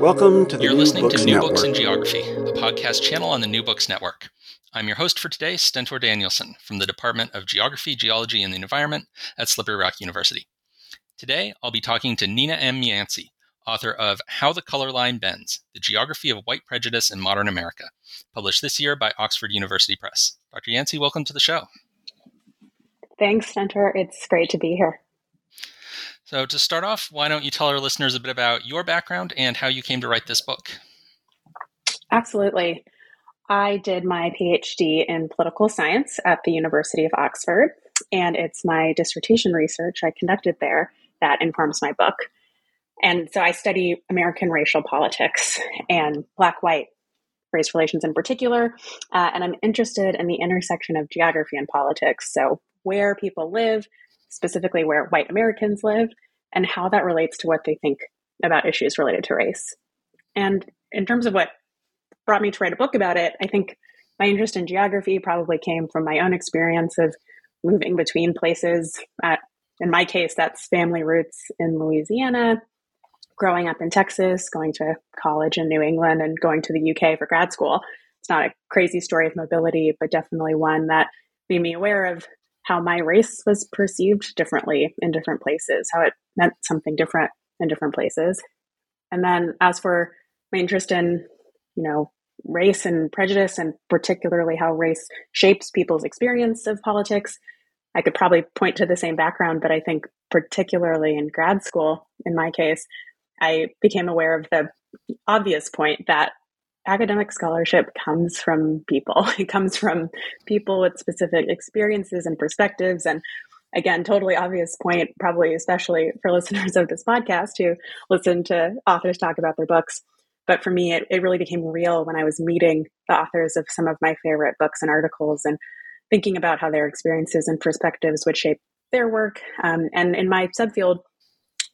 Welcome to the You're New listening Books to New Network. Books in Geography, a podcast channel on the New Books Network. I'm your host for today, Stentor Danielson, from the Department of Geography, Geology, and the Environment at Slippery Rock University. Today, I'll be talking to Nina M. Yancey, author of How the Color Line Bends The Geography of White Prejudice in Modern America, published this year by Oxford University Press. Dr. Yancey, welcome to the show. Thanks, Stentor. It's great to be here. So, to start off, why don't you tell our listeners a bit about your background and how you came to write this book? Absolutely. I did my PhD in political science at the University of Oxford, and it's my dissertation research I conducted there that informs my book. And so I study American racial politics and Black white race relations in particular. Uh, and I'm interested in the intersection of geography and politics. So, where people live, specifically where white Americans live, and how that relates to what they think about issues related to race. And in terms of what brought me to write a book about it, I think my interest in geography probably came from my own experience of moving between places. At, in my case, that's family roots in Louisiana, growing up in Texas, going to college in New England, and going to the UK for grad school. It's not a crazy story of mobility, but definitely one that made me aware of how my race was perceived differently in different places, how it meant something different in different places. And then as for my interest in, you know, race and prejudice and particularly how race shapes people's experience of politics, I could probably point to the same background, but I think particularly in grad school, in my case, I became aware of the obvious point that academic scholarship comes from people. It comes from people with specific experiences and perspectives. And again, totally obvious point, probably especially for listeners of this podcast who listen to authors talk about their books. But for me, it, it really became real when I was meeting the authors of some of my favorite books and articles and thinking about how their experiences and perspectives would shape their work. Um, and in my subfield,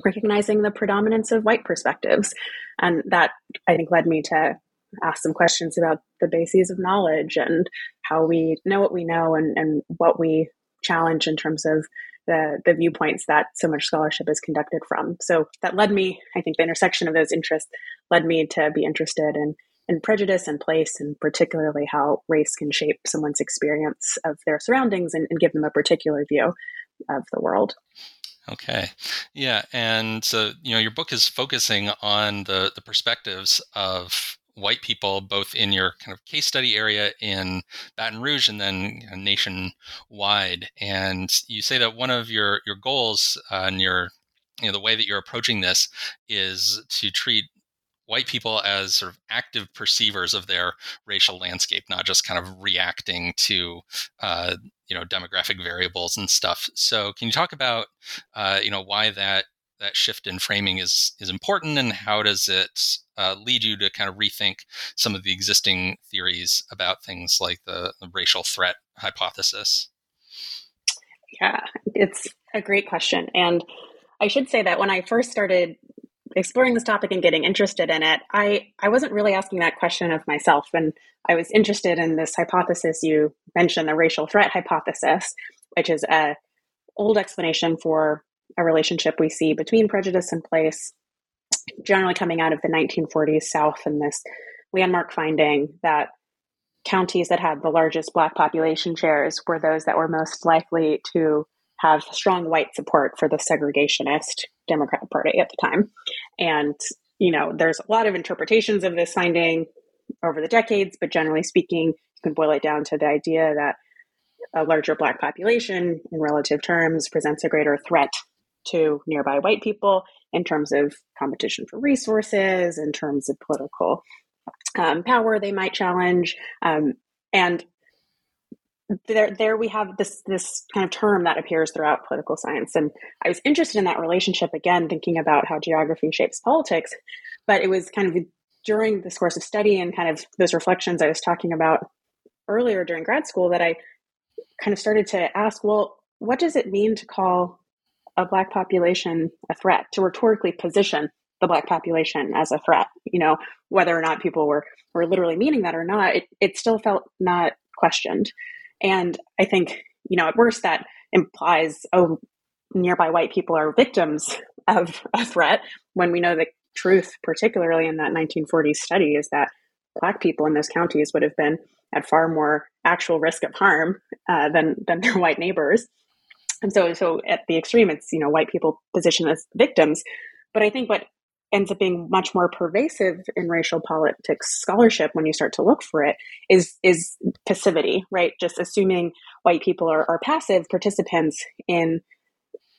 recognizing the predominance of white perspectives. And that I think led me to ask some questions about the bases of knowledge and how we know what we know and, and what we challenge in terms of the, the viewpoints that so much scholarship is conducted from. So that led me, I think the intersection of those interests led me to be interested in, in prejudice and place and particularly how race can shape someone's experience of their surroundings and, and give them a particular view of the world. Okay, yeah, and so you know your book is focusing on the the perspectives of white people, both in your kind of case study area in Baton Rouge and then nationwide. And you say that one of your your goals uh, and your you know the way that you're approaching this is to treat white people as sort of active perceivers of their racial landscape, not just kind of reacting to uh, you know demographic variables and stuff. So, can you talk about uh, you know why that that shift in framing is is important, and how does it uh, lead you to kind of rethink some of the existing theories about things like the, the racial threat hypothesis? Yeah, it's a great question, and I should say that when I first started exploring this topic and getting interested in it, I, I wasn't really asking that question of myself. And I was interested in this hypothesis you mentioned, the racial threat hypothesis, which is a old explanation for a relationship we see between prejudice and place, generally coming out of the 1940s South and this landmark finding that counties that had the largest black population shares were those that were most likely to have strong white support for the segregationist Democratic Party at the time. And, you know, there's a lot of interpretations of this finding. over the decades, but generally speaking, you can boil it down to the idea that a larger Black population, in relative terms, presents a greater threat to nearby white people in terms of competition for resources, in terms of political um, power they might challenge, um, and there, there we have this this kind of term that appears throughout political science, and I was interested in that relationship again, thinking about how geography shapes politics. But it was kind of during this course of study and kind of those reflections I was talking about earlier during grad school that I kind of started to ask, well, what does it mean to call a black population a threat? To rhetorically position the black population as a threat, you know, whether or not people were were literally meaning that or not, it, it still felt not questioned. And I think, you know, at worst that implies, oh, nearby white people are victims of a threat when we know the truth, particularly in that 1940s study, is that black people in those counties would have been at far more actual risk of harm uh, than than their white neighbors. And so, so at the extreme, it's you know white people positioned as victims. But I think what ends up being much more pervasive in racial politics scholarship when you start to look for it is is passivity, right? Just assuming white people are, are passive participants in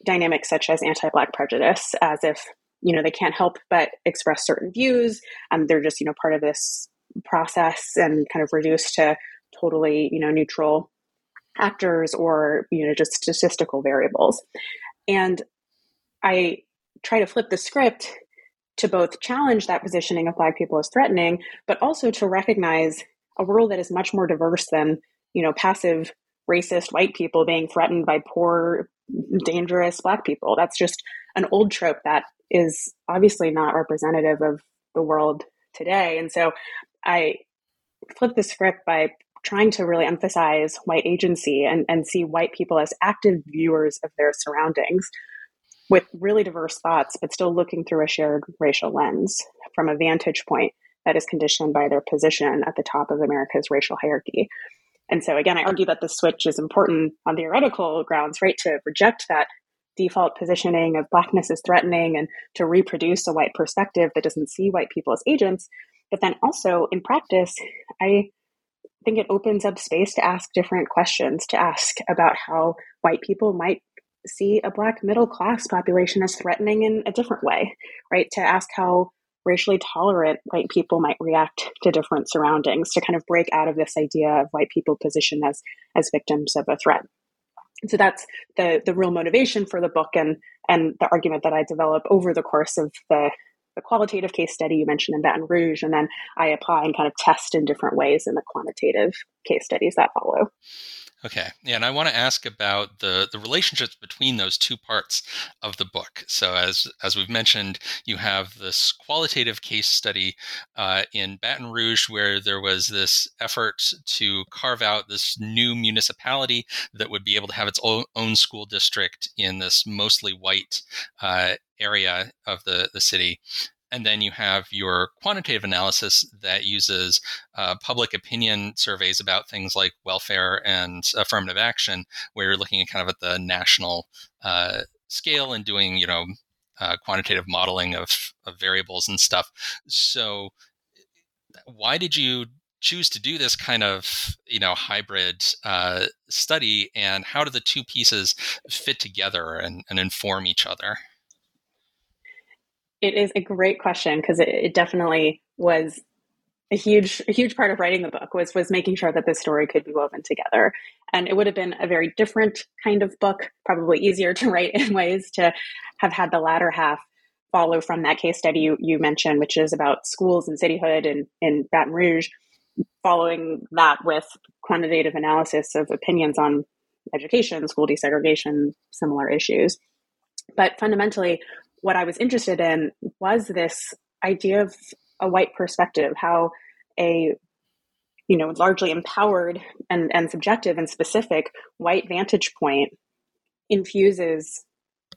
dynamics such as anti-black prejudice, as if you know they can't help but express certain views, and they're just you know part of this process and kind of reduced to totally you know neutral actors or you know just statistical variables. And i try to flip the script to both challenge that positioning of black people as threatening but also to recognize a world that is much more diverse than you know passive racist white people being threatened by poor dangerous black people. That's just an old trope that is obviously not representative of the world today. And so i flipped the script by trying to really emphasize white agency and, and see white people as active viewers of their surroundings with really diverse thoughts, but still looking through a shared racial lens from a vantage point that is conditioned by their position at the top of America's racial hierarchy. And so, again, I argue that the switch is important on theoretical grounds, right? To reject that default positioning of blackness as threatening and to reproduce a white perspective that doesn't see white people as agents. But then also in practice, I think it opens up space to ask different questions, to ask about how white people might see a black middle class population as threatening in a different way, right? To ask how racially tolerant white people might react to different surroundings, to kind of break out of this idea of white people positioned as as victims of a threat. So that's the the real motivation for the book and and the argument that I develop over the course of the the qualitative case study you mentioned in Baton Rouge, and then I apply and kind of test in different ways in the quantitative case studies that follow. Okay, yeah, and I want to ask about the the relationships between those two parts of the book. So, as as we've mentioned, you have this qualitative case study uh, in Baton Rouge, where there was this effort to carve out this new municipality that would be able to have its own, own school district in this mostly white uh, area of the the city. And then you have your quantitative analysis that uses uh, public opinion surveys about things like welfare and affirmative action, where you're looking at kind of at the national uh, scale and doing, you know, uh, quantitative modeling of, of variables and stuff. So, why did you choose to do this kind of you know hybrid uh, study and how do the two pieces fit together and, and inform each other it is a great question because it, it, definitely was a huge a huge part of writing the book was was making sure that this story could be woven together. And it would have been a very different kind of book probably easier to write in ways to have had the latter half follow from that case study you, you mentioned which is about schools and cityhood in, in baton rouge following that with quantitative analysis of opinions on education school desegregation similar issues. But fundamentally what I was interested in was this idea of a white perspective, how a you know largely empowered and, and subjective and specific white vantage point infuses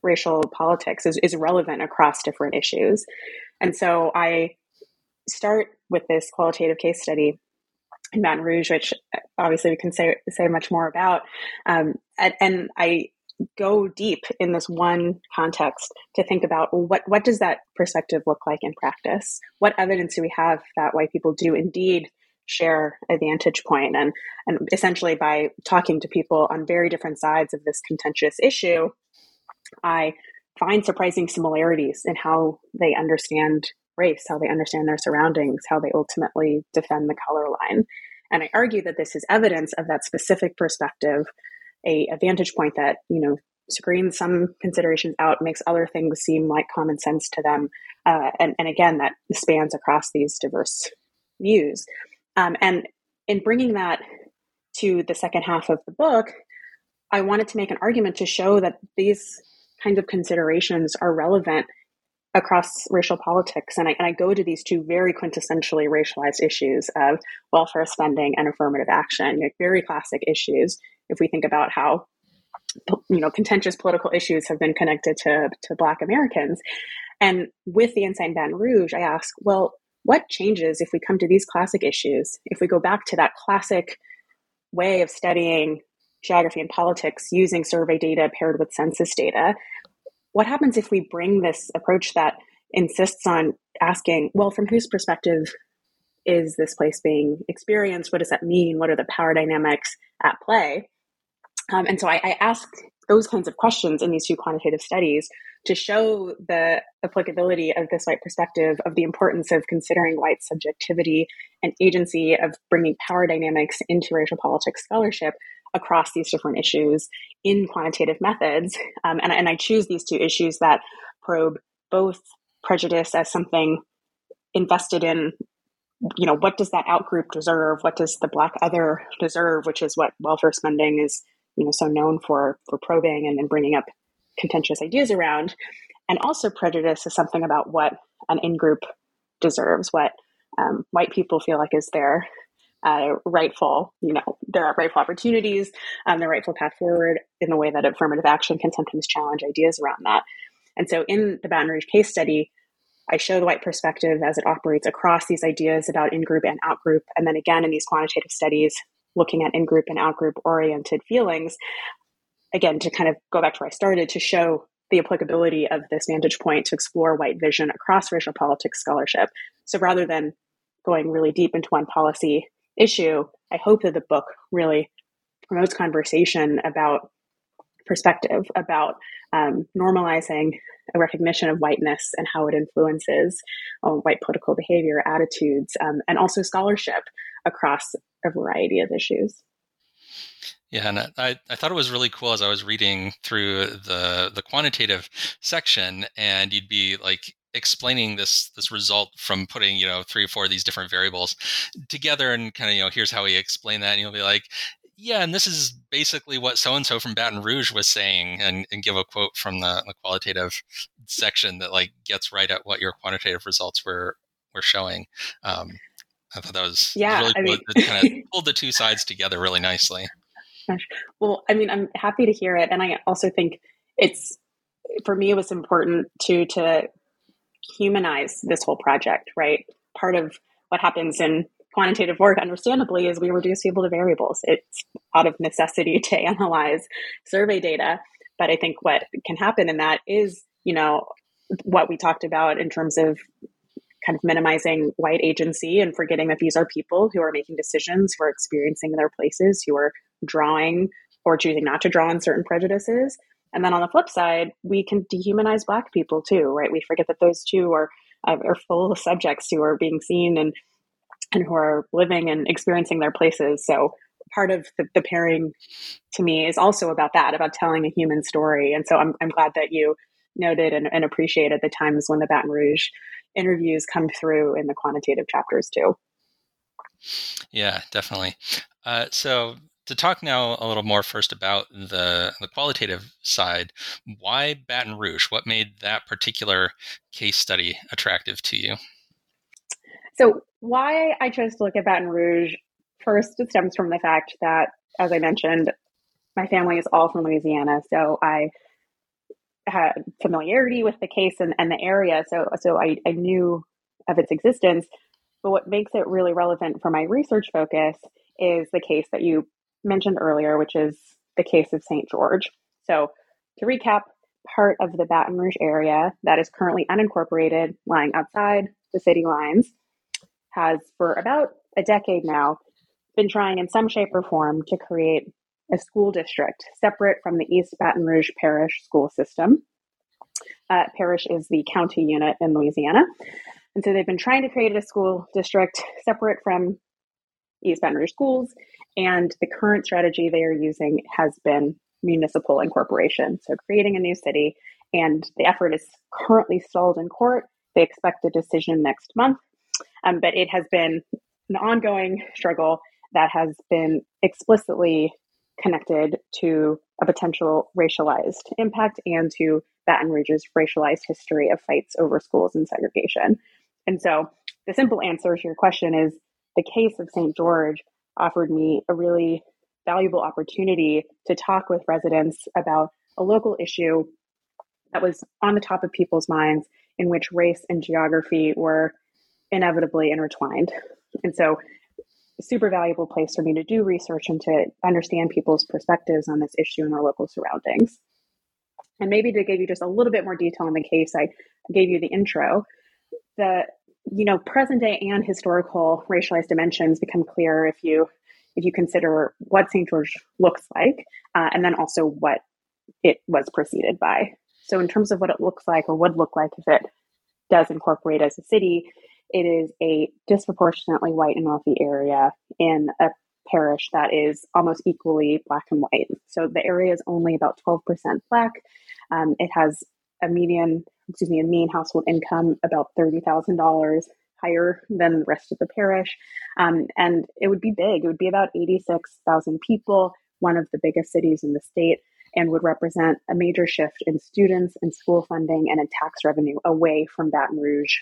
racial politics is, is relevant across different issues. And so I start with this qualitative case study in Baton Rouge, which obviously we can say say much more about. Um, and, and I go deep in this one context to think about well, what what does that perspective look like in practice? What evidence do we have that white people do indeed share a vantage point and and essentially by talking to people on very different sides of this contentious issue, I find surprising similarities in how they understand race, how they understand their surroundings, how they ultimately defend the color line. And I argue that this is evidence of that specific perspective, a, a vantage point that, you know, screens some considerations out, makes other things seem like common sense to them. Uh, and, and again, that spans across these diverse views. Um, and in bringing that to the second half of the book, I wanted to make an argument to show that these kinds of considerations are relevant across racial politics. And I, and I go to these two very quintessentially racialized issues of welfare spending and affirmative action, very classic issues. If we think about how you know contentious political issues have been connected to, to Black Americans. And with the Ensign Baton Rouge, I ask, well, what changes if we come to these classic issues? If we go back to that classic way of studying geography and politics using survey data paired with census data, what happens if we bring this approach that insists on asking, well, from whose perspective is this place being experienced? What does that mean? What are the power dynamics at play? Um, and so I, I asked those kinds of questions in these two quantitative studies to show the applicability of this white perspective, of the importance of considering white subjectivity and agency, of bringing power dynamics into racial politics scholarship across these different issues in quantitative methods. Um, and, and I choose these two issues that probe both prejudice as something invested in you know what does that outgroup deserve what does the black other deserve which is what welfare spending is you know so known for for probing and, and bringing up contentious ideas around and also prejudice is something about what an in-group deserves what um, white people feel like is their uh, rightful, you know, their rightful opportunities, um, their rightful path forward in the way that affirmative action can sometimes challenge ideas around that. And so in the Baton Rouge case study, I show the white perspective as it operates across these ideas about in group and out group. And then again, in these quantitative studies, looking at in group and out group oriented feelings, again, to kind of go back to where I started, to show the applicability of this vantage point to explore white vision across racial politics scholarship. So rather than going really deep into one policy issue, I hope that the book really promotes conversation about perspective, about um, normalizing a recognition of whiteness and how it influences uh, white political behavior, attitudes, um, and also scholarship across a variety of issues. Yeah, and I, I thought it was really cool as I was reading through the the quantitative section, and you'd be like explaining this this result from putting you know three or four of these different variables together and kind of you know here's how we explain that and you'll be like yeah and this is basically what so and so from baton rouge was saying and, and give a quote from the, the, qualitative section that like gets right at what your quantitative results were were showing um, i thought that was yeah really I cool. mean, it kind of pulled the two sides together really nicely well i mean i'm happy to hear it and i also think it's for me it was important to to humanize this whole project, right? Part of what happens in quantitative work, understandably, is we reduce people to variables. It's out of necessity to analyze survey data. But I think what can happen in that is, you know, what we talked about in terms of kind of minimizing white agency and forgetting that these are people who are making decisions, who are experiencing their places, who are drawing or choosing not to draw on certain prejudices. And then on the flip side, we can dehumanize Black people too, right? We forget that those two are uh, are full subjects who are being seen and and who are living and experiencing their places. So part of the, the pairing to me is also about that, about telling a human story. And so I'm I'm glad that you noted and, and appreciated the times when the Baton Rouge interviews come through in the quantitative chapters too. Yeah, definitely. Uh, so to talk now a little more first about the, the qualitative side, why Baton Rouge? What made that particular case study attractive to you? So, why I chose to look at Baton Rouge first it stems from the fact that, as I mentioned, my family is all from Louisiana. So, I had familiarity with the case and, and the area. So, so I, I knew of its existence. But what makes it really relevant for my research focus is the case that you mentioned earlier, which is the case of St. George. So, to recap, part of the Baton Rouge area that is currently unincorporated, lying outside the city lines, has for about a decade now been trying in some shape or form to create a school district separate from the East Baton Rouge Parish school system. Uh, parish is the county unit in Louisiana. And so they've been trying to create a school district separate from East Baton Rouge schools. And the current strategy they are using has been municipal incorporation. So creating a new city. And the effort is currently stalled in court. They expect a decision next month. Um, but it has been an ongoing struggle that has been explicitly connected to a potential racialized impact and to Baton Rouge's racialized history of fights over schools and segregation. And so the simple answer to your question is the case of St. George offered me a really valuable opportunity to talk with residents about a local issue that was on the top of people's minds in which race and geography were inevitably intertwined. And so super valuable place for me to do research and to understand people's perspectives on this issue in their local surroundings. And maybe to give you just a little bit more detail on the case, I gave you the intro. The you know present day and historical racialized dimensions become clear if you if you consider what St. George looks like, uh, and then also what it was preceded by. So, in terms of what it looks like or would look like if it does incorporate as a city, it is a disproportionately white and wealthy area in a parish that is almost equally black and white. So the area is only about 12% black. Um, it has a median, excuse me, a mean household income about $30,000 higher than the rest of the parish. Um, and it would be big. It would be about 86,000 people, one of the biggest cities in the state, and would represent a major shift in students and school funding and in tax revenue away from Baton Rouge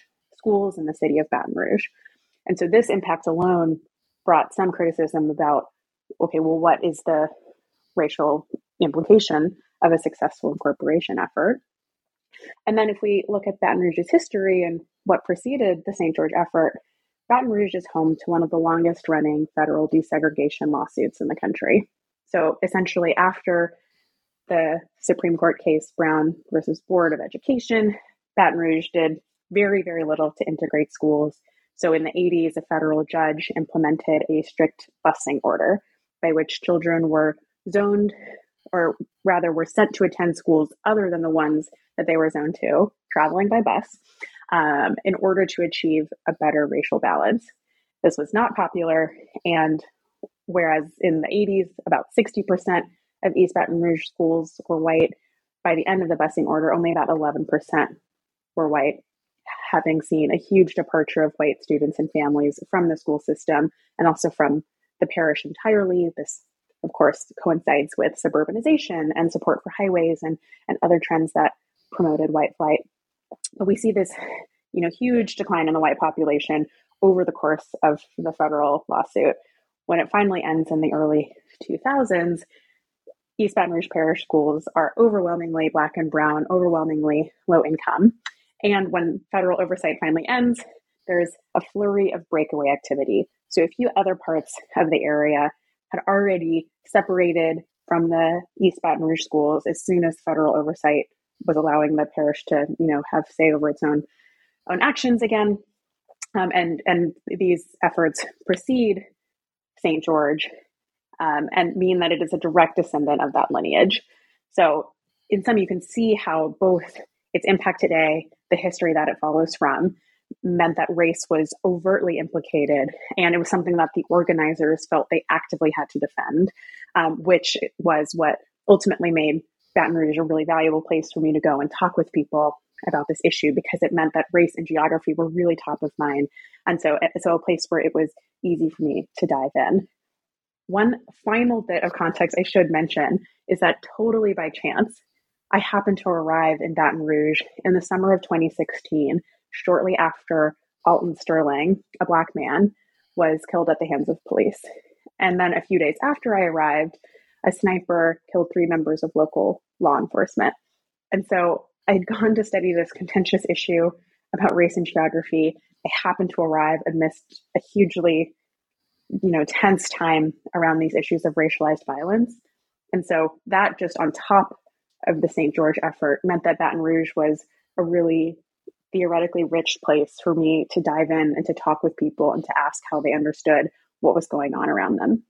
schools in the city of Baton Rouge. And so this impact alone brought some criticism about okay, well, what is the racial implication of a successful incorporation effort? And then if we look at Baton Rouge's history and what preceded the St. George effort, Baton Rouge is home to one of the longest running federal desegregation lawsuits in the country. So essentially, after the Supreme Court case Brown versus Board of Education, Baton Rouge did very, very little to integrate schools. So in the 80s, a federal judge implemented a strict busing order by which children were zoned, or rather, were sent to attend schools other than the ones that they were zoned to, traveling by bus, um, in order to achieve a better racial balance. This was not popular, and whereas in the 80s, about 60% of East Baton Rouge schools were white, by the end of the busing order, only about 11% were white having seen a huge departure of white students and families from the school system and also from the parish entirely. This, of course, coincides with suburbanization and support for highways and, and other trends that promoted white flight. But we see this, you know, huge decline in the white population over the course of the federal lawsuit. When it finally ends in the early 2000s, East Baton Rouge Parish schools are overwhelmingly black and brown, overwhelmingly low income. And when federal oversight finally ends, there's a flurry of breakaway activity. So a few other parts of the area had already separated from the East Baton Rouge schools as soon as federal oversight was allowing the parish to, you know, have say over its own own actions again. Um, and and these efforts precede St. George um, and mean that it is a direct descendant of that lineage. So in some, you can see how both its impact today the history that it follows from meant that race was overtly implicated and it was something that the organizers felt they actively had to defend um, which was what ultimately made baton rouge a really valuable place for me to go and talk with people about this issue because it meant that race and geography were really top of mind. And so so a place where it was easy for me to dive in. One final bit of context i should mention is that totally by chance I happened to arrive in Baton Rouge in the summer of 2016, shortly after Alton Sterling, a black man, was killed at the hands of police. And then a few days after I arrived, a sniper killed three members of local law enforcement. And so I had gone to study this contentious issue about race and geography. I happened to arrive amidst a hugely, you know, tense time around these issues of racialized violence. And so that just on top of the St. George effort meant that Baton Rouge was a really theoretically rich place for me to dive in and to talk with people and to ask how they understood what was going on around them.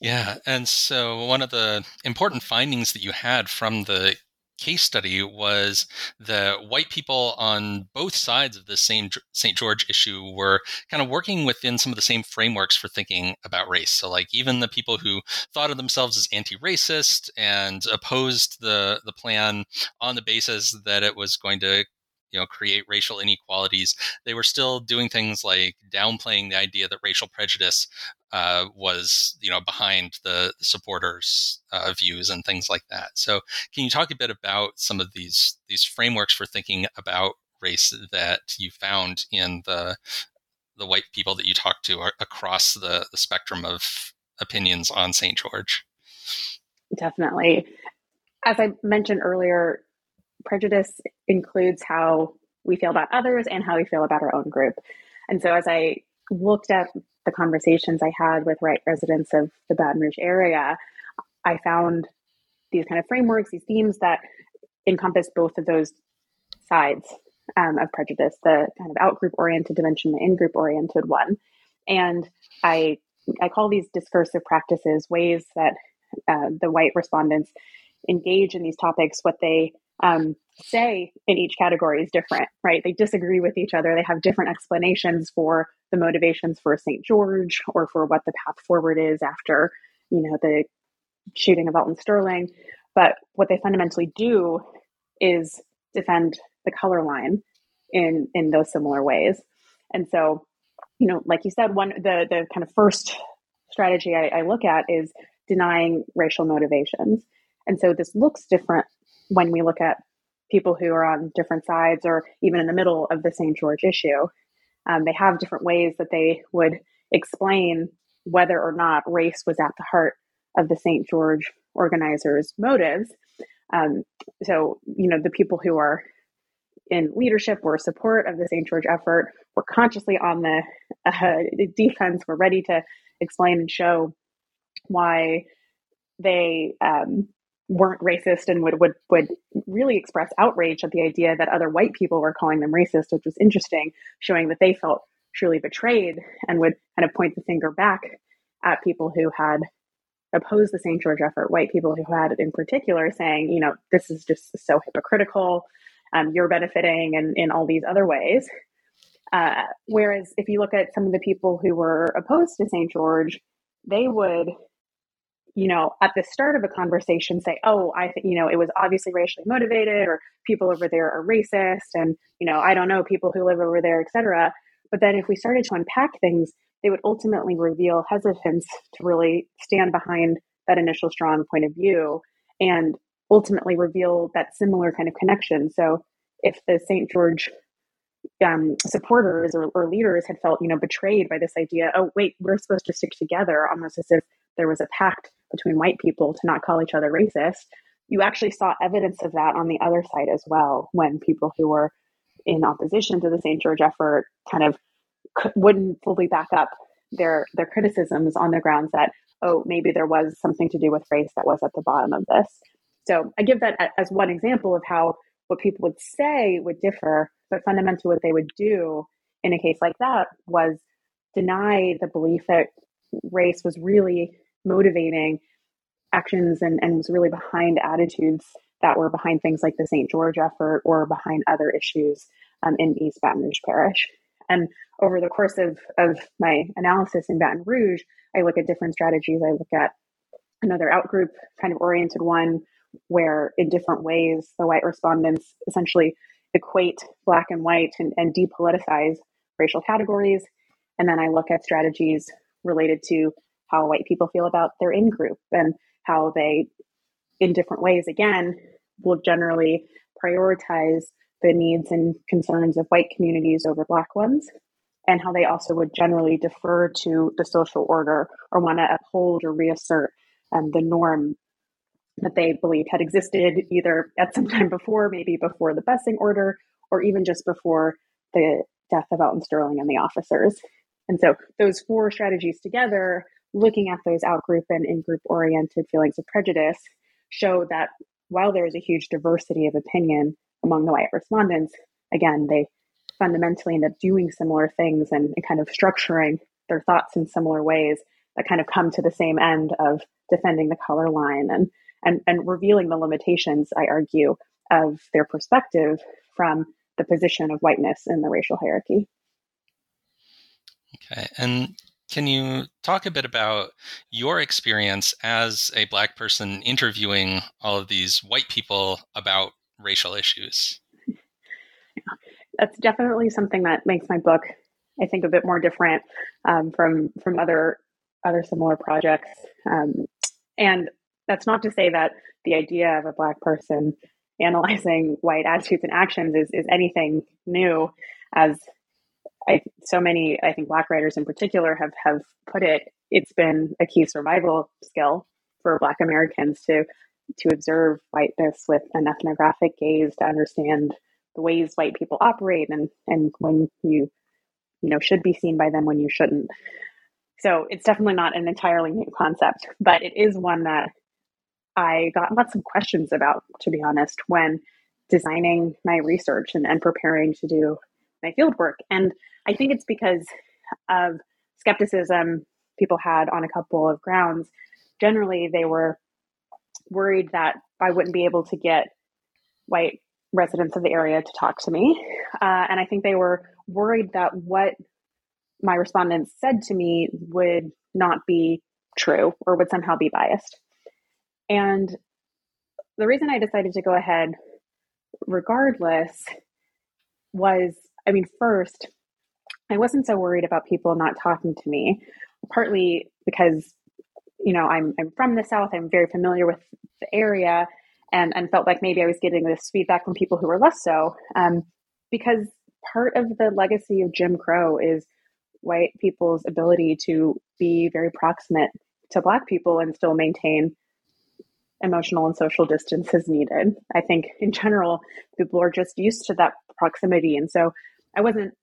Yeah. And so, one of the important findings that you had from the case study was the white people on both sides of the same St. George issue were kind of working within some of the same frameworks for thinking about race. So, like even the people who thought of themselves as anti-racist and opposed the the plan on the basis that it was going to you know create racial inequalities. They were still doing things like downplaying the idea that racial prejudice uh, was you know behind the supporters uh, views and things like that. So can you talk a bit about some of these these frameworks for thinking about race that you found in the the white people that you talked to across the, the spectrum of opinions on st george? Definitely. As i mentioned earlier prejudice includes how we feel about others and how we feel about our own group. And so as I looked at the conversations I had with white residents of the Baton Rouge area, I found these kind of frameworks, these themes that encompass both of those sides um, of prejudice the kind of out group oriented dimension, the in group oriented one. And I, I call these discursive practices ways that uh, the white respondents engage in these topics, what they um, say in each category is different, right? They disagree with each other. They have different explanations for the motivations for St. George or for what the path forward is after, you know, the shooting of Alton Sterling. But what they fundamentally do is defend the color line in in those similar ways. And so, you know, like you said, one the the kind of first strategy I, I look at is denying racial motivations. And so this looks different when we look at people who are on different sides or even in the middle of the St. George issue. Um, they have different ways that they would explain whether or not race was at the heart of the St. George organizers' motives. Um, so, you know, the people who are in leadership or support of the St. George effort were consciously on the uh, defense, were ready to explain and show why they um, weren't racist and would, would would really express outrage at the idea that other white people were calling them racist, which was interesting, showing that they felt truly betrayed and would kind of point the finger back at people who had opposed the St. George effort, white people who had it in particular saying, you know, this is just so hypocritical. Um, you're benefiting and in all these other ways. Uh, whereas if you look at some of the people who were opposed to St. George, they would you know, at the start of a conversation say, oh, I think, you know, it was obviously racially motivated or people over there are racist and, you know, I don't know people who live over there, etc. But then if we started to unpack things, they would ultimately reveal hesitance to really stand behind that initial strong point of view and ultimately reveal that similar kind of connection. So if the St. George um, supporters or, or, leaders had felt, you know, betrayed by this idea, oh, wait, we're supposed to stick together, almost as if there was a pact between white people to not call each other racist. You actually saw evidence of that on the other side as well, when people who were in opposition to the St. George effort kind of wouldn't fully back up their their criticisms on the grounds that oh maybe there was something to do with race that was at the bottom of this. So I give that as one example of how what people would say would differ, but fundamentally what they would do in a case like that was deny the belief that race was really motivating actions and, and was really behind attitudes that were behind things like the St. George effort or behind other issues um, in East Baton Rouge Parish. And over the course of, of my analysis in Baton Rouge, I look at different strategies. I look at another outgroup kind of oriented one where, in different ways, the white respondents essentially equate black and white and, and depoliticize racial categories. And then I look at strategies related to how white people feel about their in group and how they, in different ways, again, will generally prioritize the needs and concerns of white communities over black ones, and how they also would generally defer to the social order or want to uphold or reassert um, the norm that they believe had existed either at some time before, maybe before the busing order, or even just before the death of Alton Sterling and the officers. And so those four strategies together looking at those outgroup and in group oriented feelings of prejudice show that while there is a huge diversity of opinion among the white respondents, again, they fundamentally end up doing similar things and, and kind of structuring their thoughts in similar ways that kind of come to the same end of defending the color line and and, and revealing the limitations, I argue, of their perspective from the position of whiteness in the racial hierarchy. Okay. And can you talk a bit about your experience as a Black person interviewing all of these white people about racial issues? That's definitely something that makes my book, I think, a bit more different um, from from other other similar projects. Um, and that's not to say that the idea of a Black person analyzing white attitudes and actions is, is anything new, as I, so many, I think, Black writers in particular have have put it. It's been a key survival skill for Black Americans to to observe whiteness with an ethnographic gaze to understand the ways white people operate and and when you you know should be seen by them when you shouldn't. So it's definitely not an entirely new concept, but it is one that I got lots of questions about, to be honest, when designing my research and, and preparing to do my field work. And I think it's because of skepticism people had on a couple of grounds. Generally, they were worried that I wouldn't be able to get white residents of the area to talk to me. Uh, and I think they were worried that what my respondents said to me would not be true or would somehow be biased. And the reason I decided to go ahead regardless was I mean, first, I wasn't so worried about people not talking to me, partly because, you know, I'm, I'm from the South, I'm very familiar with the area, and, and felt like maybe I was getting this feedback from people who were less so. Um, because part of the legacy of Jim Crow is white people's ability to be very proximate to Black people and still maintain emotional and social distance as needed. I think in general, people are just used to that proximity. And so I wasn't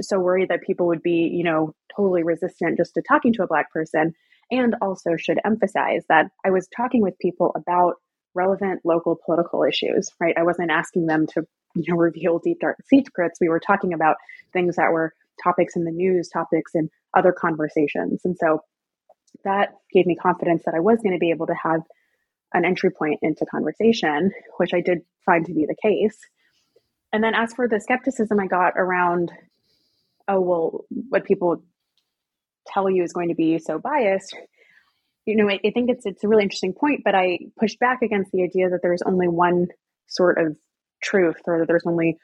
so worried that people would be, you know, totally resistant just to talking to a Black person. And also should emphasize that I was talking with people about relevant local political issues, right? I wasn't asking them to, you know, reveal deep dark secrets. We were talking about things that were topics in the news, topics in other conversations. And so that gave me confidence that I was going to be able to have an entry point into conversation, which I did find to be the case. And then as for the skepticism I got around, oh, well, what people tell you is going to be so biased, you know, I, I think it's it's a really interesting point, but I pushed back against the idea that there's only one sort of truth or that there's only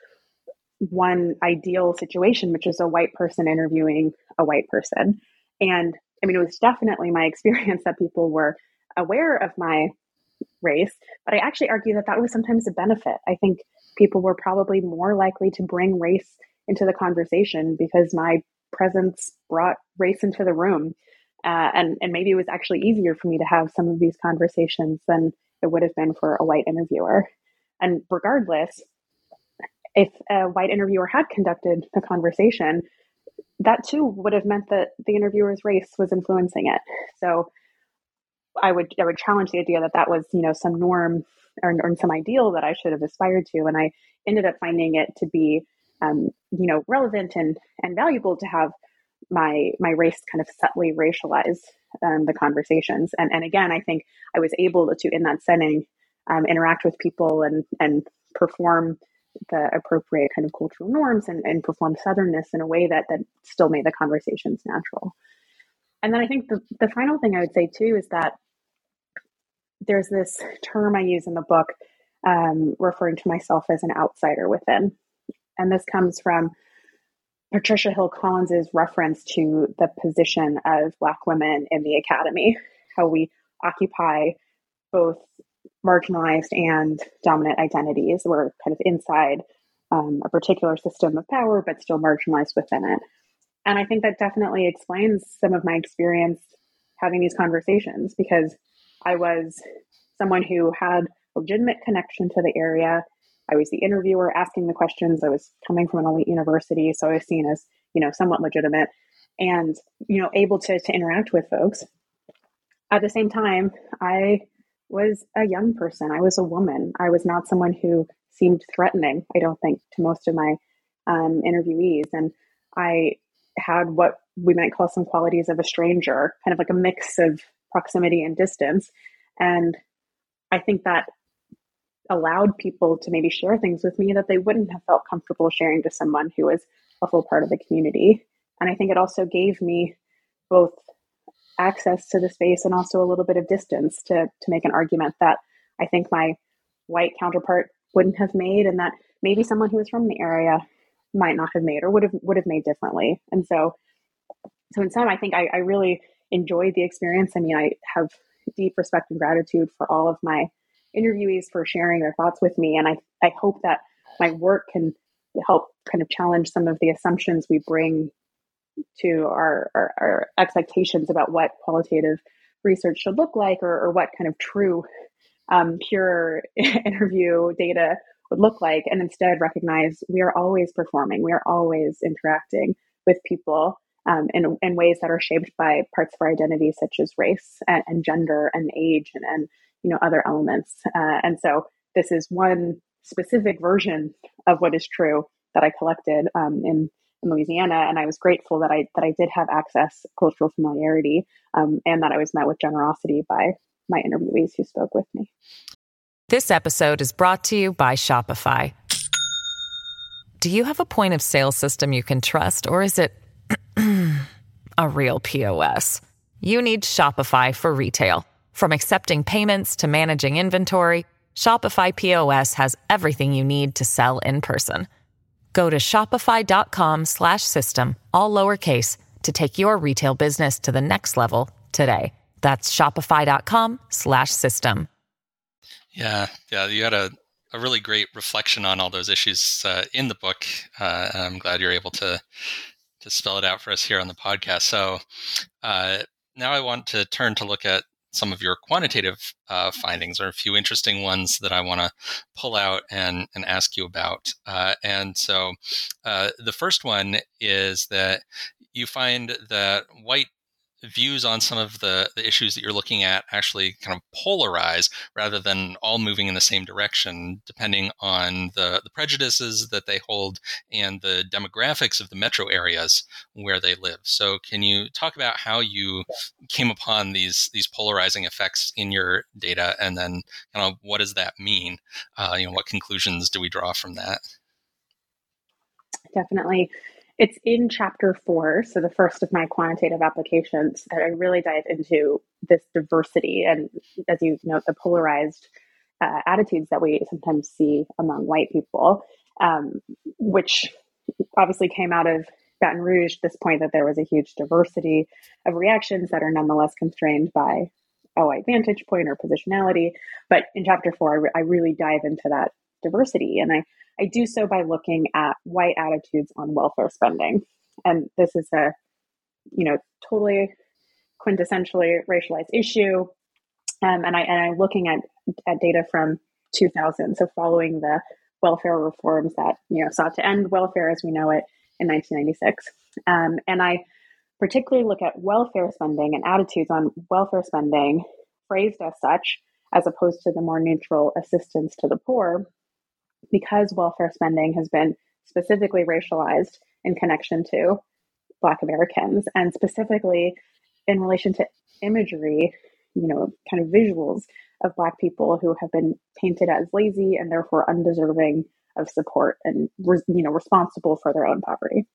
one ideal situation, which is a white person interviewing a white person. And I mean, it was definitely my experience that people were aware of my race, but I actually argue that that was sometimes a benefit. I think people were probably more likely to bring race into the conversation because my presence brought race into the room. Uh, and, and maybe it was actually easier for me to have some of these conversations than it would have been for a white interviewer. And regardless, if a white interviewer had conducted the conversation, that too would have meant that the interviewer's race was influencing it. So I would I would challenge the idea that that was you know some norm or, or some ideal that I should have aspired to, and I ended up finding it to be um, you know relevant and and valuable to have my my race kind of subtly racialize um, the conversations. And and again, I think I was able to in that setting um, interact with people and and perform the appropriate kind of cultural norms and, and perform southernness in a way that that still made the conversations natural. And then I think the, the final thing I would say too is that there's this term I use in the book um, referring to myself as an outsider within. And this comes from Patricia Hill Collins's reference to the position of Black women in the academy, how we occupy both marginalized and dominant identities. We're kind of inside um, a particular system of power, but still marginalized within it. And I think that definitely explains some of my experience having these conversations because I was someone who had legitimate connection to the area. I was the interviewer asking the questions. I was coming from an elite university, so I was seen as, you know, somewhat legitimate and, you know, able to, to interact with folks. At the same time, I was a young person. I was a woman. I was not someone who seemed threatening, I don't think, to most of my um, interviewees. And I had what we might call some qualities of a stranger, kind of like a mix of proximity and distance. And I think that allowed people to maybe share things with me that they wouldn't have felt comfortable sharing to someone who was a full part of the community. And I think it also gave me both access to the space and also a little bit of distance to to make an argument that I think my white counterpart wouldn't have made and that maybe someone who was from the area might not have made or would have would have made differently. And so so in some I think I, I really enjoyed the experience. I mean I have deep respect and gratitude for all of my interviewees for sharing their thoughts with me. And I, I hope that my work can help kind of challenge some of the assumptions we bring to our, our, our expectations about what qualitative research should look like or, or what kind of true um, pure interview data would look like and instead recognize we are always performing we are always interacting with people um, in, in ways that are shaped by parts of our identity such as race and, and gender and age and, and you know other elements uh, and so this is one specific version of what is true that i collected um, in in Louisiana, and I was grateful that I that I did have access, cultural familiarity, um, and that I was met with generosity by my interviewees who spoke with me. This episode is brought to you by Shopify. Do you have a point of sale system you can trust, or is it a real POS? You need Shopify for retail, from accepting payments to managing inventory. Shopify POS has everything you need to sell in person. Go to shopify.com slash system, all lowercase, to take your retail business to the next level today. That's shopify.com slash system. Yeah, yeah, you had a, a really great reflection on all those issues uh, in the book. Uh, I'm glad you're able to to spell it out for us here on the podcast. So uh, now I want to turn to look at some of your quantitative uh, findings or a few interesting ones that I want to pull out and, and ask you about. Uh, and so uh, the first one is that you find that white views on some of the, the issues that you're looking at actually kind of polarize rather than all moving in the same direction, depending on the, the prejudices that they hold and the demographics of the metro areas where they live. So, can you talk about how you came upon these these polarizing effects in your data, and then kind of what does that mean? Uh, you know, what conclusions do we draw from that? Definitely. It's in chapter four, so the first of my quantitative applications, that I really dive into this diversity and, as you note, the polarized uh, attitudes that we sometimes see among white people, um, which obviously came out of Baton Rouge, this point that there was a huge diversity of reactions that are nonetheless constrained by a white vantage point or positionality. But in chapter four, I, re- I really dive into that diversity. And I, I do so by looking at white attitudes on welfare spending. And this is a, you know, totally quintessentially racialized issue. Um, and I and I'm looking at at data from 2000, so following the welfare reforms that you know sought to end welfare as we know it in 1996. Um, and I particularly look at welfare spending and attitudes on welfare spending phrased as such, as opposed to the more neutral assistance to the poor, because welfare spending has been specifically racialized in connection to Black Americans and specifically in relation to imagery, you know, kind of visuals of Black people who have been painted as lazy and therefore undeserving of support and, you know, responsible for their own poverty.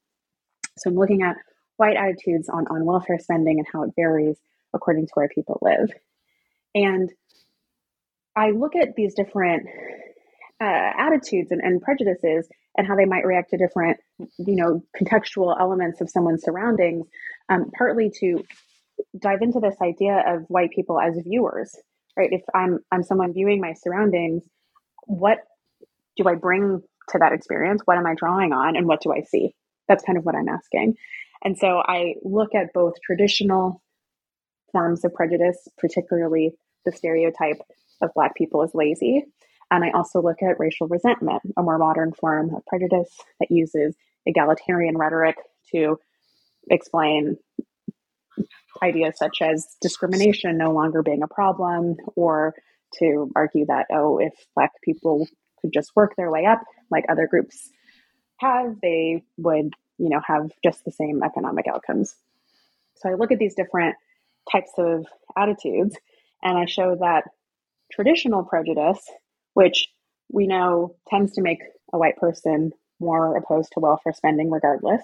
So I'm looking at white attitudes on, on welfare spending and how it varies according to where people live. And I look at these different uh, attitudes and, and prejudices and how they might react to different, you know, contextual elements of someone's surroundings, um, partly to dive into this idea of white people as viewers, right? If I'm I'm someone viewing my surroundings, what do I bring to that experience? What am I drawing on, and what do I see? That's kind of what I'm asking. And so I look at both traditional forms of prejudice, particularly the stereotype of Black people as lazy, and I also look at racial resentment, a more modern form of prejudice that uses egalitarian rhetoric to explain ideas such as discrimination no longer being a problem or to argue that, oh, if Black people could just work their way up like other groups have, they would, you know, have just the same economic outcomes. So I look at these different types of attitudes and I show that traditional prejudice, which we know tends to make a white person more opposed to welfare spending regardless,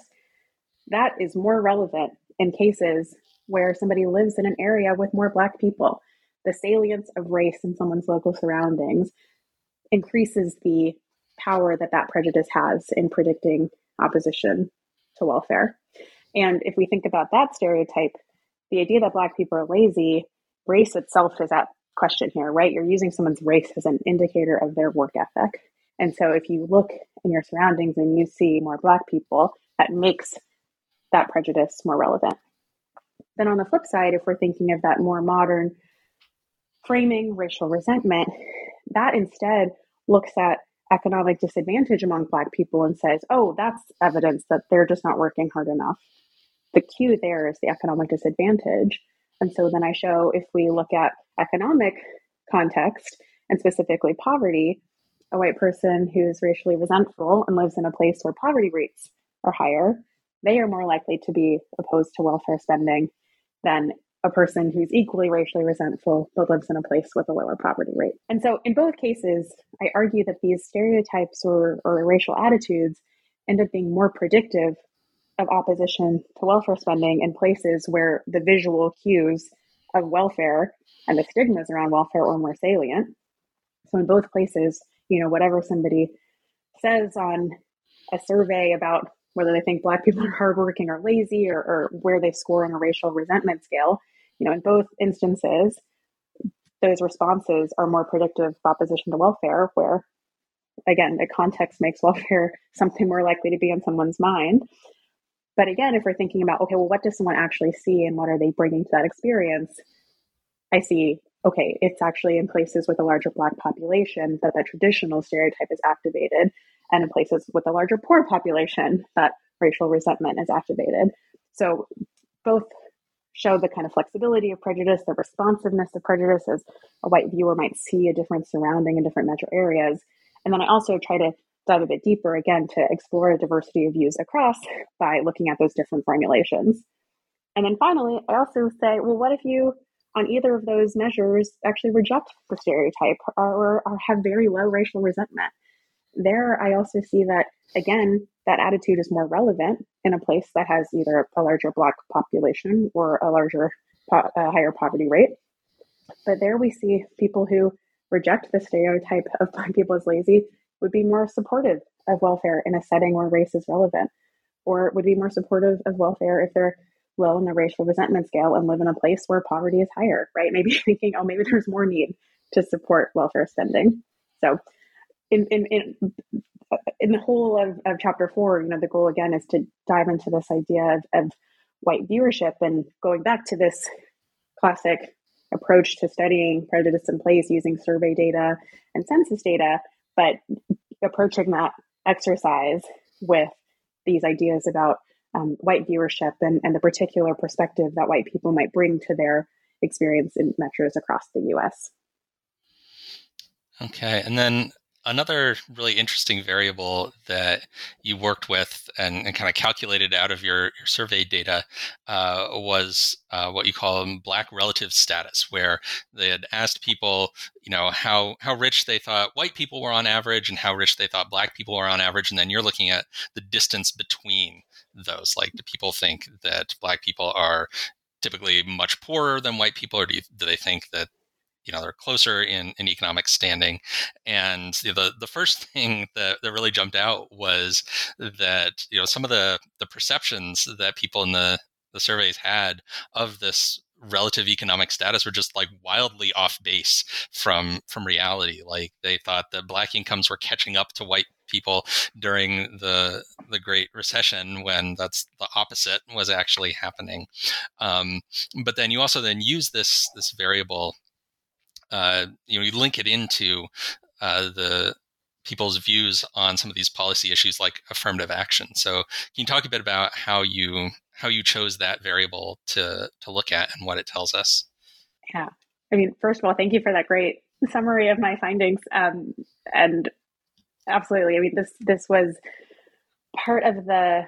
that is more relevant in cases where somebody lives in an area with more Black people. The salience of race in someone's local surroundings increases the power that that prejudice has in predicting opposition to welfare. And if we think about that stereotype, the idea that Black people are lazy, race itself is at question here, right? You're using someone's race as an indicator of their work ethic. And so if you look in your surroundings and you see more Black people, that makes that prejudice more relevant. Then on the flip side, if we're thinking of that more modern framing racial resentment, that instead looks at economic disadvantage among Black people and says, oh, that's evidence that they're just not working hard enough. The cue there is the economic disadvantage. And so then I show if we look at economic context and specifically poverty, a white person who's racially resentful and lives in a place where poverty rates are higher, they are more likely to be opposed to welfare spending than a person who's equally racially resentful but lives in a place with a lower poverty rate. And so, in both cases, I argue that these stereotypes or, or racial attitudes end up being more predictive of opposition to welfare spending in places where the visual cues of welfare and the stigmas around welfare are more salient. So, in both places, you know, whatever somebody says on a survey about whether they think Black people are hardworking or lazy or, or where they score on a racial resentment scale, you know, in both instances, those responses are more predictive of opposition to welfare, where again, the context makes welfare something more likely to be on someone's mind. But again, if we're thinking about, okay, well, what does someone actually see and what are they bringing to that experience? I see, okay, it's actually in places with a larger Black population that that traditional stereotype is activated, and in places with a larger poor population that racial resentment is activated. So both show the kind of flexibility of prejudice, the responsiveness of prejudice as a white viewer might see a different surrounding in different metro areas. And then I also try to dive a bit deeper again to explore a diversity of views across by looking at those different formulations. And then finally, I also say, well, what if you, on either of those measures, actually reject the stereotype or, or have very low racial resentment? There, I also see that, again, that attitude is more relevant in a place that has either a larger Black population or a larger, po- a higher poverty rate. But there we see people who reject the stereotype of Black people as lazy would be more supportive of welfare in a setting where race is relevant, or would be more supportive of welfare if they're low in the racial resentment scale and live in a place where poverty is higher, right? Maybe thinking, oh, maybe there's more need to support welfare spending. So, in in in, in the whole of, of chapter four, you know, the goal again is to dive into this idea of, of white viewership and going back to this classic approach to studying prejudice in place using survey data and census data but approaching that exercise with these ideas about um, white viewership and, and the particular perspective that white people might bring to their experience in metros across the US. Okay. And then another really interesting variable that you worked with and, and kind of calculated out of your, your survey data uh, was uh, what you call black relative status, where they had asked people, you know, how how rich they thought white people were on average and how rich they thought black people were on average, and then you're looking at the distance between those. Like, do people think that black people are typically much poorer than white people, or do, you, do they think that you know they're closer in, in economic standing. And the the first thing that, that really jumped out was that you know some of the the perceptions that people in the the surveys had of this relative economic status were just like wildly off base from from reality. Like they thought that black incomes were catching up to white people during the the great recession when that's the opposite was actually happening. Um, but then you also then use this this variable uh, you know you link it into uh, the people's views on some of these policy issues like affirmative action. So can you talk a bit about how you how you chose that variable to to look at and what it tells us? Yeah. I mean, first of all, thank you for that great summary of my findings. Um, and absolutely, I mean this this was part of the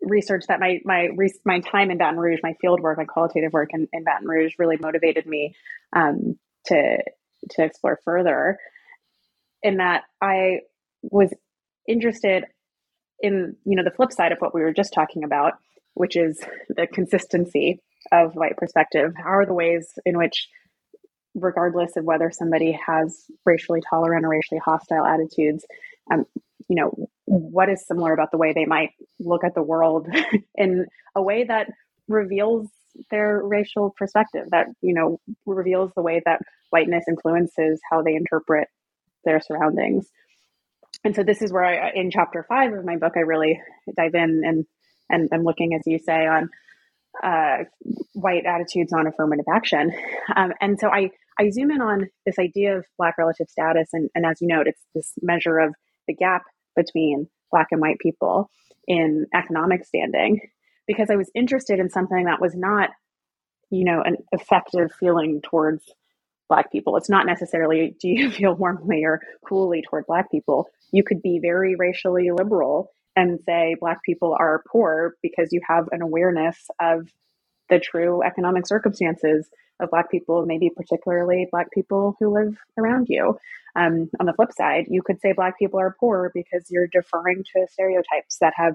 research that my my my time in Baton Rouge, my field work, my qualitative work in, in Baton Rouge, really motivated me um, to to explore further. In that, I was interested in you know the flip side of what we were just talking about, which is the consistency of white perspective. How are the ways in which, regardless of whether somebody has racially tolerant or racially hostile attitudes, um, you know, what is similar about the way they might look at the world in a way that reveals their racial perspective, that, you know, reveals the way that whiteness influences how they interpret their surroundings. And so this is where I, in chapter five of my book, I really dive in and, and I'm looking, as you say, on uh, white attitudes on affirmative action. Um, and so I, I zoom in on this idea of Black relative status. And, and as you note, it's this measure of the gap between Black and white people in economic standing because I was interested in something that was not, you know, an effective feeling towards Black people. It's not necessarily do you feel warmly or coolly toward Black people. You could be very racially liberal and say Black people are poor because you have an awareness of the true economic circumstances of Black people, maybe particularly Black people who live around you. Um, on the flip side, you could say Black people are poor because you're deferring to stereotypes that have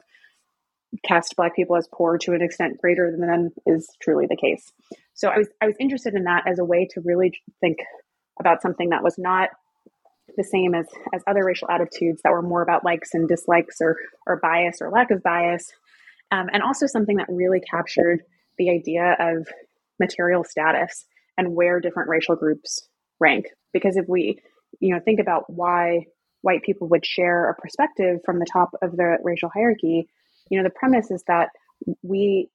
cast Black people as poor to an extent greater than them is truly the case. So I was I was interested in that as a way to really think about something that was not the same as as other racial attitudes that were more about likes and dislikes or or bias or lack of bias, um, and also something that really captured the idea of material status and where different racial groups rank. Because if we, you know, think about why white people would share a perspective from the top of the racial hierarchy, you know, the premise is that we,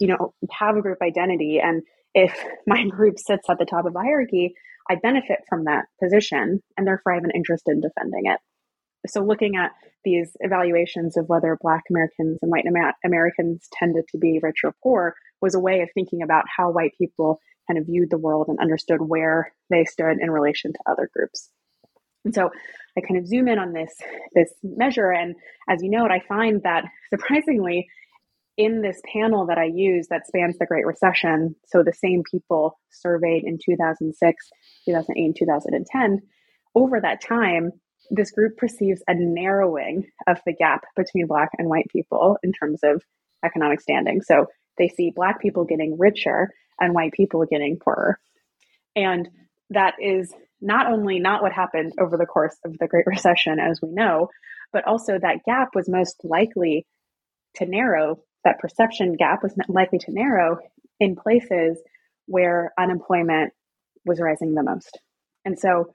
you know, have a group identity. And if my group sits at the top of hierarchy, I benefit from that position and therefore I have an interest in defending it. So, looking at these evaluations of whether Black Americans and white Americans tended to be rich or poor was a way of thinking about how white people kind of viewed the world and understood where they stood in relation to other groups. And so I kind of zoom in on this this measure, and as you note, I find that surprisingly, in this panel that I use that spans the Great Recession, so the same people surveyed in 2006, 2008, and 2010, over that time, this group perceives a narrowing of the gap between Black and white people in terms of economic standing. So they see Black people getting richer and white people getting poorer. And that is not only not what happened over the course of the Great Recession, as we know, but also that gap was most likely to narrow, that perception gap was likely to narrow in places where unemployment was rising the most. And so,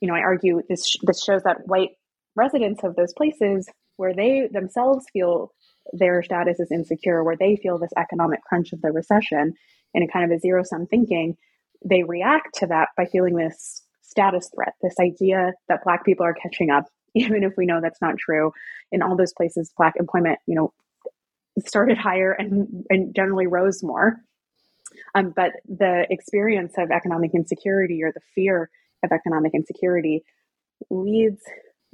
you know, I argue this this shows that white residents of those places where they themselves feel their status is insecure, where they feel this economic crunch of the recession in a kind of a zero sum thinking, they react to that by feeling this status threat, this idea that Black people are catching up, even if we know that's not true. In all those places, Black employment, you know, started higher and, and generally rose more. Um, but the experience of economic insecurity or the fear of economic insecurity leads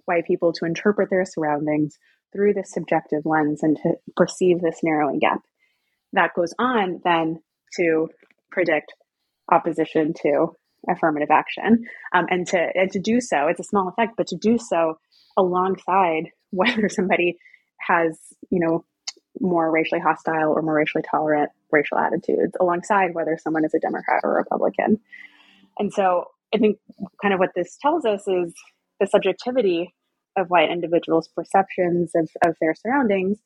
white people to interpret their surroundings through this subjective lens and to perceive this narrowing gap. That goes on then to predict opposition to affirmative action um, and to and to do so it's a small effect but to do so alongside whether somebody has you know more racially hostile or more racially tolerant racial attitudes alongside whether someone is a democrat or republican and so i think kind of what this tells us is the subjectivity of white individuals' perceptions of, of their surroundings.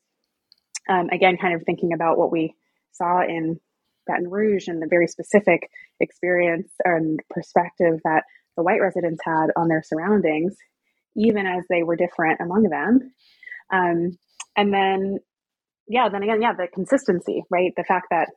Um, again, kind of thinking about what we saw in Baton Rouge and the very specific experience and perspective that the white residents had on their surroundings, even as they were different among them. Um, and then, yeah, then again, yeah, the consistency, right? The fact that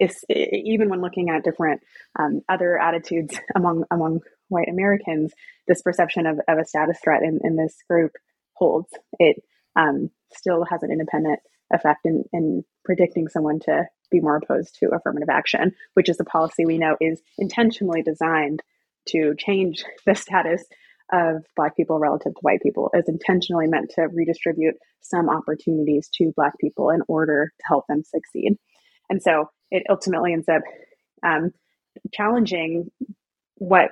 is even when looking at different um, other attitudes among among white Americans, this perception of, of a status threat in, in this group holds. It um, still has an independent effect in, in predicting someone to be more opposed to affirmative action, which is a policy we know is intentionally designed to change the status of Black people relative to white people, is intentionally meant to redistribute some opportunities to Black people in order to help them succeed. And so it ultimately ends up um, challenging what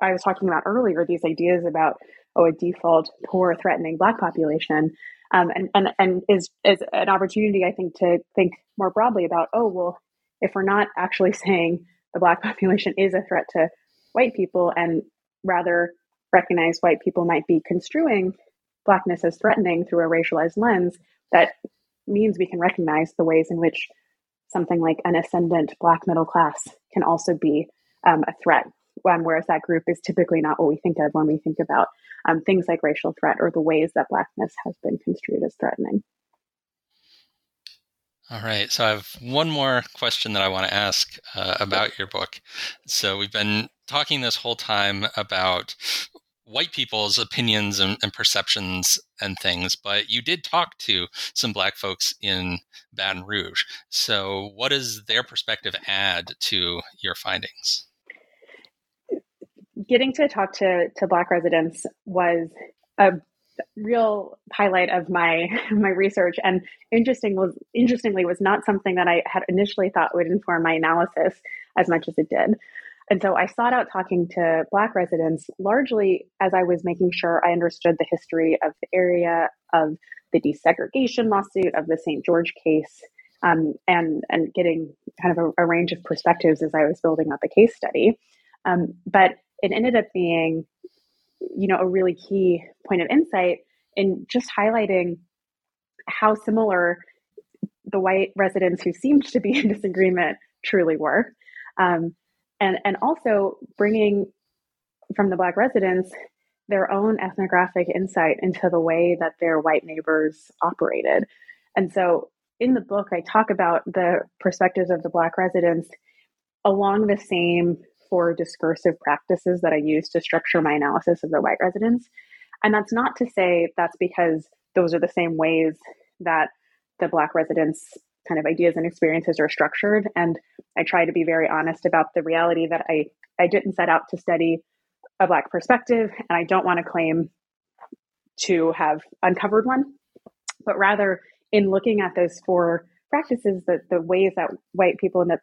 I was talking about earlier these ideas about, oh, a default poor, threatening Black population um, and, and, and is, is an opportunity, I think, to think more broadly about, oh, well, if we're not actually saying the Black population is a threat to white people and rather recognize white people might be construing Blackness as threatening through a racialized lens, that means we can recognize the ways in which something like an ascendant Black middle class can also be um, a threat um, whereas that group is typically not what we think of when we think about um, things like racial threat or the ways that Blackness has been construed as threatening. All right. So I have one more question that I want to ask uh, about your book. So we've been talking this whole time about white people's opinions and, and, perceptions and things, but you did talk to some black folks in Baton Rouge. So, what does their perspective add to your findings? Getting to talk to to Black residents was a real highlight of my my research and interesting was interestingly was not something that I had initially thought would inform my analysis as much as it did. And so I sought out talking to Black residents largely as I was making sure I understood the history of the area, of the desegregation lawsuit, of the St. George case, um, and and getting kind of a, a, range of perspectives as I was building out the case study. Um, but it ended up being, you know, a really key point of insight in just highlighting how similar the white residents who seemed to be in disagreement truly were. Um, and, and also bringing from the Black residents their own ethnographic insight into the way that their white neighbors operated. And so in the book, I talk about the perspectives of the Black residents along the same four discursive practices that I use to structure my analysis of the white residents. And that's not to say that's because those are the same ways that the Black residents' kind of ideas and experiences are structured. And I try to be very honest about the reality that I, I didn't set out to study a Black perspective, and I don't want to claim to have uncovered one, but rather in looking at those four practices, the, the ways that white people end up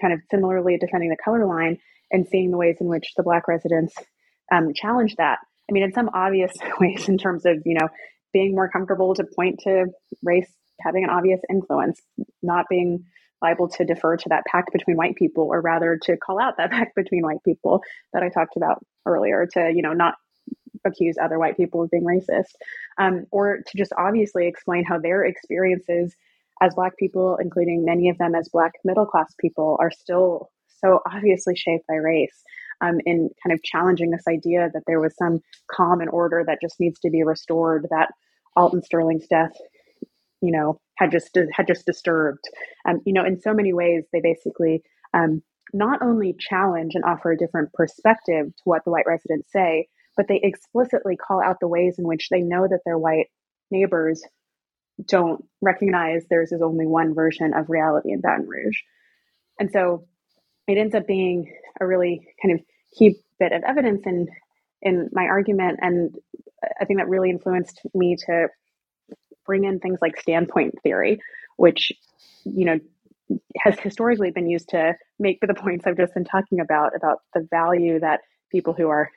kind of similarly defending the color line and seeing the ways in which the Black residents um, challenge that. I mean, in some obvious ways, in terms of you know being more comfortable to point to race having an obvious influence, not being liable to defer to that pact between white people, or rather to call out that pact between white people that I talked about earlier, to you know not accuse other white people of being racist, um, or to just obviously explain how their experiences as Black people, including many of them as Black middle class people, are still so obviously shaped by race. Um, in kind of challenging this idea that there was some calm and order that just needs to be restored, that Alton Sterling's death, you know, had just had just disturbed. Um, you know, in so many ways, they basically um, not only challenge and offer a different perspective to what the white residents say, but they explicitly call out the ways in which they know that their white neighbors don't recognize there's only one version of reality in Baton Rouge. And so it ends up being a really kind of key bit of evidence in in my argument and i think that really influenced me to bring in things like standpoint theory which you know has historically been used to make the points i've just been talking about about the value that people who are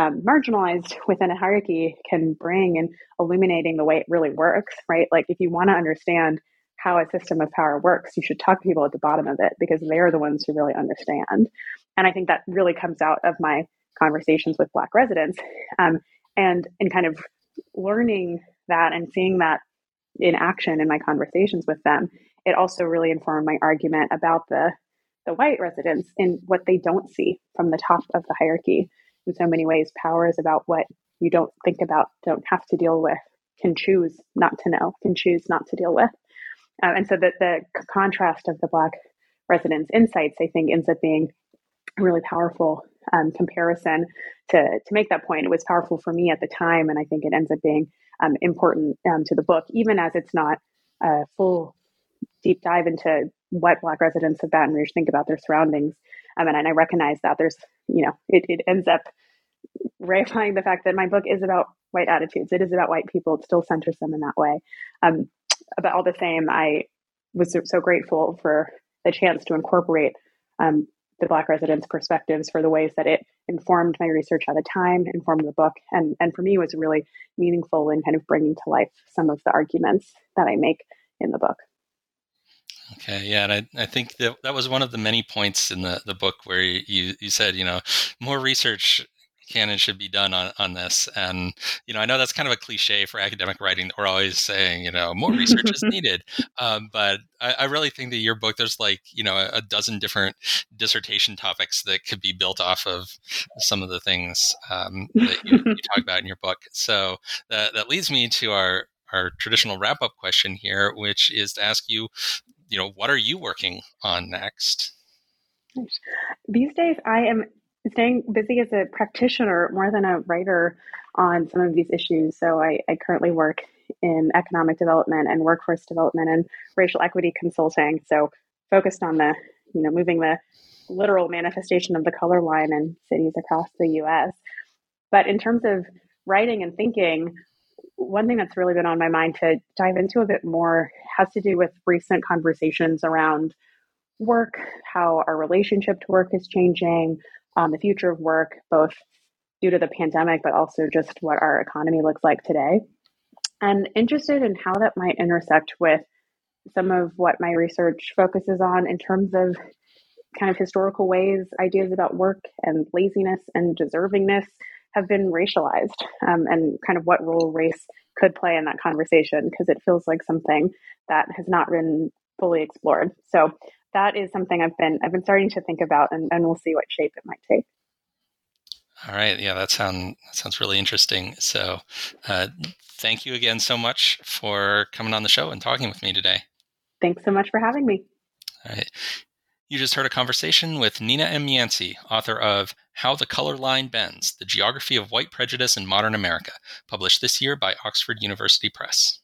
um, marginalized within a hierarchy can bring in illuminating the way it really works right like if you want to understand how a system of power works, you should talk to people at the bottom of it because they're the ones who really understand. And I think that really comes out of my conversations with Black residents um, and and kind of learning that and seeing that in action in my conversations with them. It also really informed my argument about the the white residents in what they don't see from the top of the hierarchy. In so many ways, power is about what you don't think about, don't have to deal with, can choose not to know, can choose not to deal with. Um, and so the, the contrast of the Black residents' insights, I think, ends up being a really powerful um, comparison to, to make that point. It was powerful for me at the time, and I think it ends up being um, important um, to the book, even as it's not a full deep dive into what Black residents of Baton Rouge think about their surroundings. Um, and, and I recognize that there's, you know, it, it ends up ratifying the fact that my book is about white attitudes. It is about white people. It still centers them in that way. Um, but all the same, I was so, so grateful for the chance to incorporate um, the Black residents' perspectives for the ways that it informed my research at the time, informed the book, and and for me was really meaningful in kind of bringing to life some of the arguments that I make in the book. Okay, yeah, and I, I think that that was one of the many points in the, the book where you, you said, you know, more research canon should be done on, on this. And, you know, I know that's kind of a cliche for academic writing. that We're always saying, you know, more research is needed. Um, but I, I, really think that your book, there's like, you know, a, a, dozen different dissertation topics that could be built off of some of the things um, that you, you talk about in your book. So that, that leads me to our, our traditional wrap up question here, which is to ask you, you know, what are you working on next? These days, I am staying busy as a practitioner more than a writer on some of these issues. So I, I currently work in economic development and workforce development and racial equity consulting. So focused on the, you know, moving the literal manifestation of the color line in cities across the US. But in terms of writing and thinking, one thing that's really been on my mind to dive into a bit more has to do with recent conversations around work, how our relationship to work is changing, um, the future of work, both due to the pandemic, but also just what our economy looks like today. And interested in how that might intersect with some of what my research focuses on in terms of kind of historical ways ideas about work and laziness and deservingness have been racialized um, and kind of what role race could play in that conversation because it feels like something that has not been fully explored. So that is something I've been I've been starting to think about, and, and we'll see what shape it might take. All right, yeah, that sounds that sounds really interesting. So, uh, thank you again so much for coming on the show and talking with me today. Thanks so much for having me. All right. You just heard a conversation with Nina M. Yancey, author of how the Color Line Bends The Geography of White Prejudice in Modern America, published this year by Oxford University Press.